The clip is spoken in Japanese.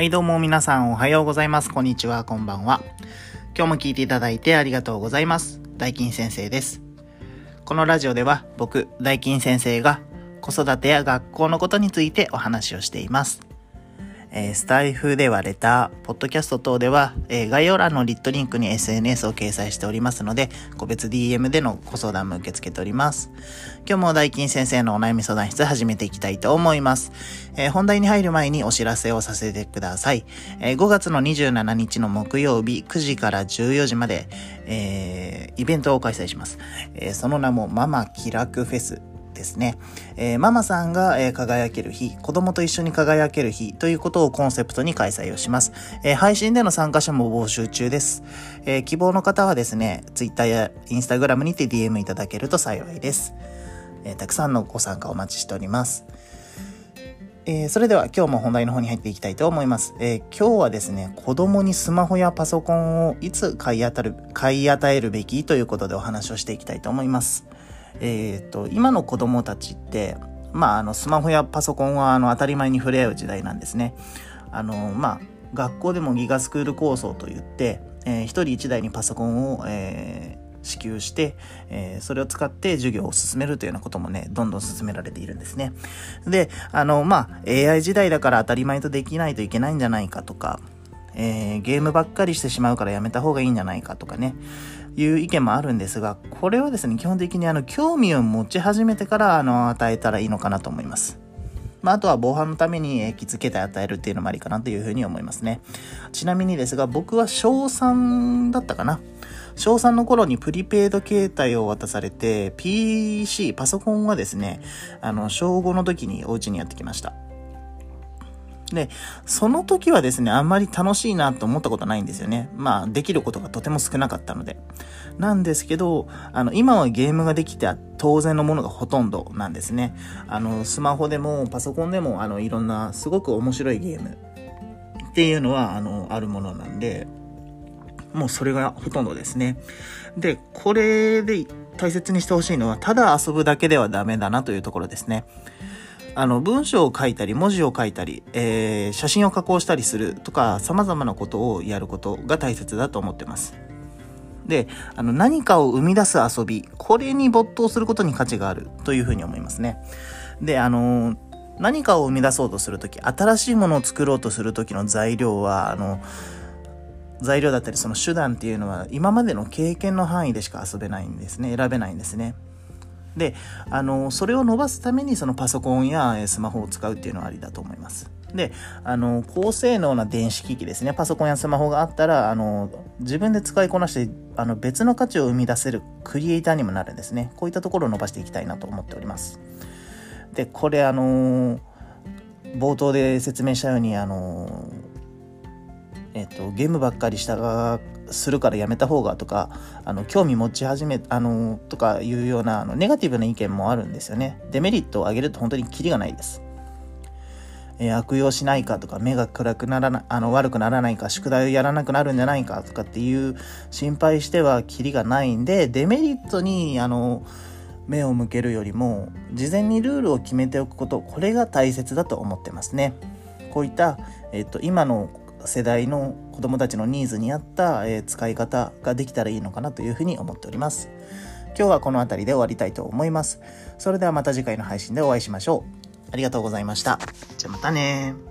はい、どうも皆さんおはようございます。こんにちは、こんばんは。今日も聞いていただいてありがとうございます。大金先生です。このラジオでは僕、大金先生が子育てや学校のことについてお話をしています。えスタイフではレター、ポッドキャスト等では、え概要欄のリットリンクに SNS を掲載しておりますので、個別 DM でのご相談も受け付けております。今日も大金先生のお悩み相談室始めていきたいと思います。えー本題に入る前にお知らせをさせてください。えー5月の27日の木曜日9時から14時まで、えーイベントを開催します。えその名もママ気楽フェスですね。えーママさんが、えー輝ける日、子供と一緒に輝ける日ということをコンセプトに開催をします。えー配信での参加者も募集中です。えー希望の方はですね、Twitter や Instagram にて DM いただけると幸いです。えーたくさんのご参加お待ちしております。えーそれでは今日も本題の方に入っていきたいと思います。えー今日はですね、子供にスマホやパソコンをいつ買い当たる、買い与えるべきということでお話をしていきたいと思います。えっ、と、今の子供たちって、まあ、あの、スマホやパソコンは、あの、当たり前に触れ合う時代なんですね。あの、まあ、学校でもギガスクール構想といって、えー一人一台にパソコンを、えー支給して、えーそれを使って授業を進めるというようなこともね、どんどん進められているんですね。で、あの、まあ、AI 時代だから当たり前とできないといけないんじゃないかとか、えーゲームばっかりしてしまうからやめた方がいいんじゃないかとかね、いう意見もあるんですが、これはですね、基本的にあの、興味を持ち始めてから、あの、与えたらいいのかなと思います。まあ、あとは防犯のためにえー気づけて与えるっていうのもありかなというふうに思いますね。ちなみにですが、僕は小3だったかな。小3の頃にプリペイド携帯を渡されて、PC、パソコンはですね、あの、小5の時にお家にやってきました。で、その時はですね、あんまり楽しいなと思ったことないんですよね。まあ、できることがとても少なかったので。なんですけど、あの、今はゲームができて当然のものがほとんどなんですね。あの、スマホでもパソコンでも、あの、いろんなすごく面白いゲームっていうのは、あの、あるものなんで、もうそれがほとんどですね。で、これで大切にしてほしいのは、ただ遊ぶだけではダメだなというところですね。あの、文章を書いたり、文字を書いたり、えー写真を加工したりするとか、様々なことをやることが大切だと思ってます。で、あの、何かを生み出す遊び、これに没頭することに価値があるというふうに思いますね。で、あの、何かを生み出そうとするとき、新しいものを作ろうとするときの材料は、あの、材料だったりその手段っていうのは今までの経験の範囲でしか遊べないんですね。選べないんですね。で、あの、それを伸ばすためにそのパソコンやスマホを使うっていうのはありだと思います。で、あの、高性能な電子機器ですね。パソコンやスマホがあったら、あの、自分で使いこなして、あの、別の価値を生み出せるクリエイターにもなるんですね。こういったところを伸ばしていきたいなと思っております。で、これあの冒頭で説明したように、あのえっと、ゲームばっかりしたがするからやめた方がとかあの興味持ち始めあのとかいうようなあのネガティブな意見もあるんですよね。デメリットを上げると本当にキリがないです、えー悪用しないかとか目が暗くならなあの悪くならないか宿題をやらなくなるんじゃないかとかっていう心配してはキリがないんでデメリットにあの目を向けるよりも事前にルールを決めておくことこれが大切だと思ってますね。こういった、えっと、今の世代の子供たちのニーズに合った、えー使い方ができたらいいのかなというふうに思っております。今日はこの辺りで終わりたいと思います。それではまた次回の配信でお会いしましょう。ありがとうございました。じゃあまたね